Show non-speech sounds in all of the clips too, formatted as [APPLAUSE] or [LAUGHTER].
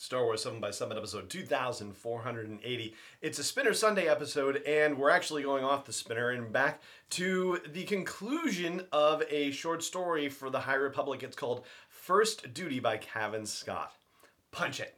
Star Wars 7 by 7 episode 2480. It's a Spinner Sunday episode, and we're actually going off the spinner and back to the conclusion of a short story for the High Republic. It's called First Duty by Cavan Scott. Punch it.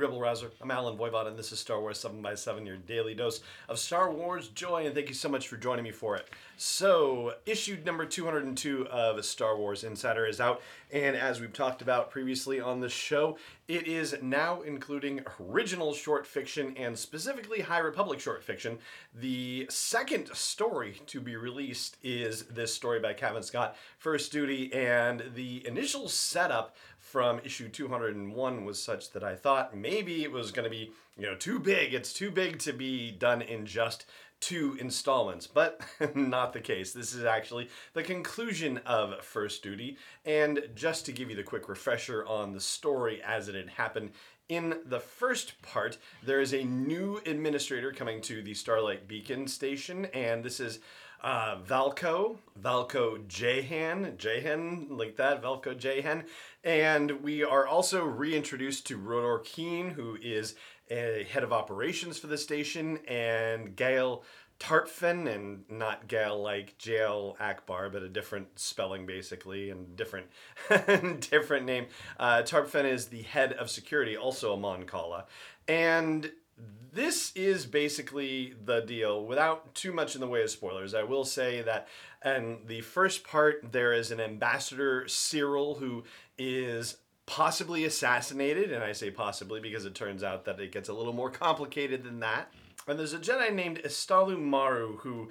Rebel Rouser, I'm Allen Voivod, and this is Star Wars 7 by 7 your daily dose of Star Wars joy, and thank you so much for joining me for it. So, issue number 202 of Star Wars Insider is out, and as we've talked about previously on the show, it is now including original short fiction and specifically High Republic short fiction. The second story to be released is this story by Cavan Scott, First Duty, and the initial setup from issue 201 was such that I thought maybe it was going to be, you know, too big. It's too big to be done in just two installments, but [LAUGHS] not the case. This is actually the conclusion of First Duty. And just to give you the quick refresher on the story as it had happened, in the first part, there is a new administrator coming to the Starlight Beacon station, and this is uh, Valko, Valko Jahen, Jahen, like that, Valko Jahen. And we are also reintroduced to Rodor Keen, who is head of operations for the station, and Gail Tartfin, and not Gail like Gial Ackbar, but a different spelling basically, and different [LAUGHS] different name. Uh, is the head of security, also a Mon Cala. And this is basically the deal without too much in the way of spoilers. I will say that in the first part, there is an ambassador, Cyril, who is possibly assassinated. And I say possibly because it turns out that it gets a little more complicated than that. And there's a Jedi named Istalu Maru who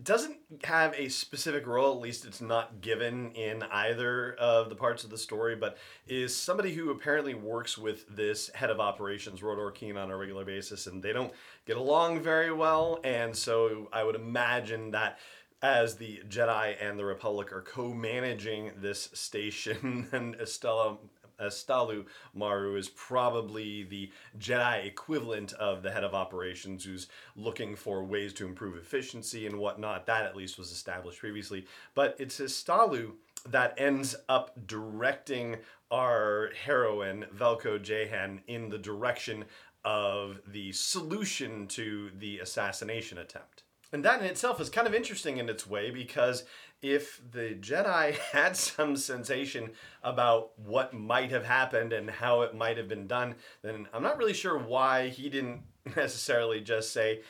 doesn't have a specific role, at least it's not given in either of the parts of the story, but is somebody who apparently works with this head of operations, Rodor Keen, on a regular basis, and they don't get along very well. And so I would imagine that as the Jedi and the Republic are co-managing this station, [LAUGHS] and Estella Estalu Maru is probably the Jedi equivalent of the head of operations who's looking for ways to improve efficiency and whatnot. That at least was established previously. But it's Estalu that ends up directing our heroine, Velko Jahen, in the direction of the solution to the assassination attempt. And that in itself is kind of interesting in its way because if the Jedi [LAUGHS] had some sensation about what might have happened and how it might have been done, then I'm not really sure why he didn't [LAUGHS] necessarily just say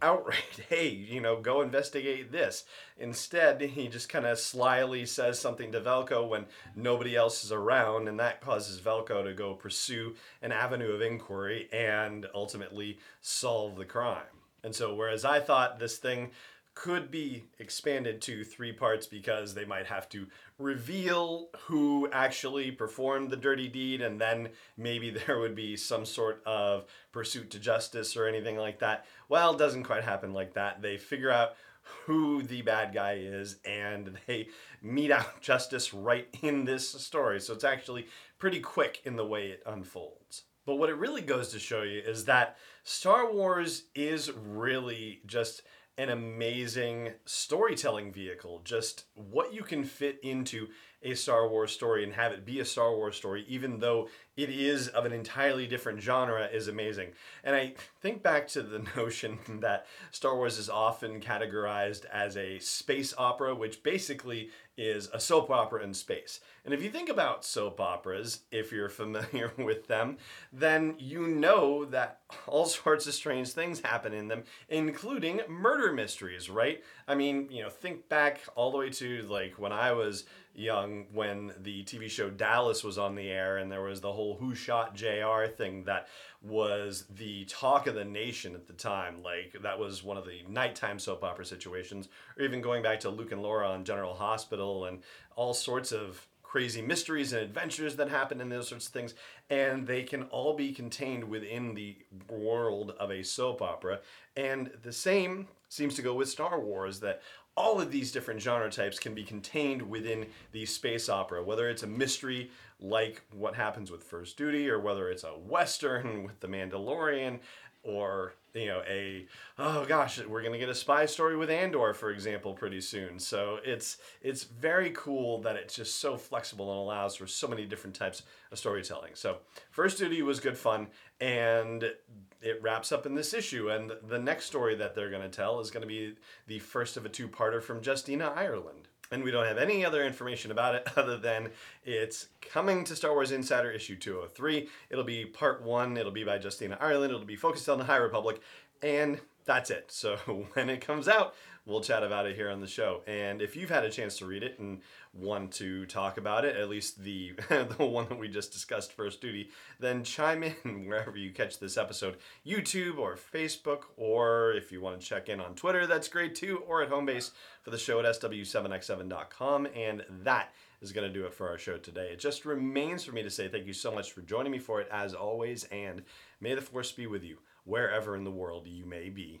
outright, [LAUGHS] hey, you know, go investigate this. Instead, he just kind of slyly says something to Velko when nobody else is around, and that causes Velko to go pursue an avenue of inquiry and ultimately solve the crime. And so, whereas I thought this thing could be expanded to three parts because they might have to reveal who actually performed the dirty deed and then maybe [LAUGHS] there would be some sort of pursuit to justice or anything like that. Well, it doesn't quite happen like that. They figure out who the bad guy is and [LAUGHS] they mete out justice right in this story. So it's actually pretty quick in the way it unfolds. But what it really goes to show you is that Star Wars is really just an amazing storytelling vehicle. Just what you can fit into a Star Wars story and have it be a Star Wars story, even though it is of an entirely different genre, is amazing. And I think back to the [LAUGHS] notion that Star Wars is often categorized as a space opera, which basically is a soap opera in space. And if you think about soap operas, if you're [LAUGHS] familiar with them, then you know that all sorts of strange things happen in them, including murder mysteries, right? I mean, you know, think back all the way to like when I was young when the TV show Dallas was on the air and there was the whole who shot JR thing that was the talk of the nation at the time. Like that was one of the nighttime soap opera situations, or even going back to Luke and Laura on General Hospital and all sorts of crazy mysteries and adventures that happen in those sorts of things and they can all be contained within the world of a soap opera and the same seems to go with Star Wars that all of these different genre types can be contained within the space opera, whether it's a mystery like what happens with First Duty, or whether it's a western [LAUGHS] with The Mandalorian, or you know a oh gosh we're gonna get a spy story with Andor for example pretty soon. So it's it's very cool that it's just so flexible and allows for so many different types of storytelling. So first duty was good fun and it wraps up in this issue and the next story that they're gonna tell is gonna be the first of a two-parter from Justina Ireland and we don't have any other information about it [LAUGHS] other than it's coming to Star Wars Insider issue 203. It'll be part one, it'll be by Justina Ireland, it'll be focused on the High Republic, and that's it. So [LAUGHS] when it comes out, we'll chat about it here on the show. And if you've had a chance to read it and want to talk about it, at least the [LAUGHS] the one that we just discussed, First Duty, then chime in [LAUGHS] wherever you catch this episode, YouTube or Facebook, or if you want to check in on Twitter, that's great too, or at home base for the show at sw7x7.com. And that is going to do it for our show today. It just remains for me to say thank you so much for joining me for it as always, and may the force be with you wherever in the world you may be.